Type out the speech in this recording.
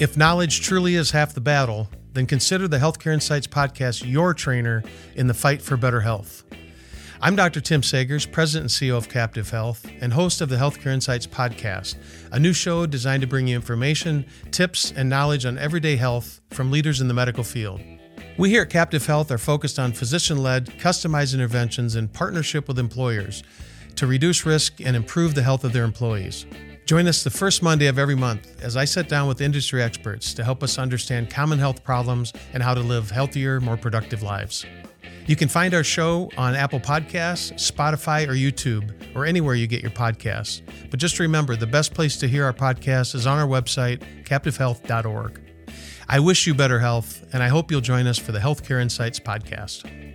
If knowledge truly is half the battle, then consider the Healthcare Insights podcast your trainer in the fight for better health. I'm Dr. Tim Sagers, President and CEO of Captive Health and host of the Healthcare Insights podcast, a new show designed to bring you information, tips, and knowledge on everyday health from leaders in the medical field. We here at Captive Health are focused on physician led, customized interventions in partnership with employers to reduce risk and improve the health of their employees. Join us the first Monday of every month as I sit down with industry experts to help us understand common health problems and how to live healthier, more productive lives. You can find our show on Apple Podcasts, Spotify, or YouTube, or anywhere you get your podcasts. But just remember the best place to hear our podcast is on our website, captivehealth.org. I wish you better health, and I hope you'll join us for the Healthcare Insights podcast.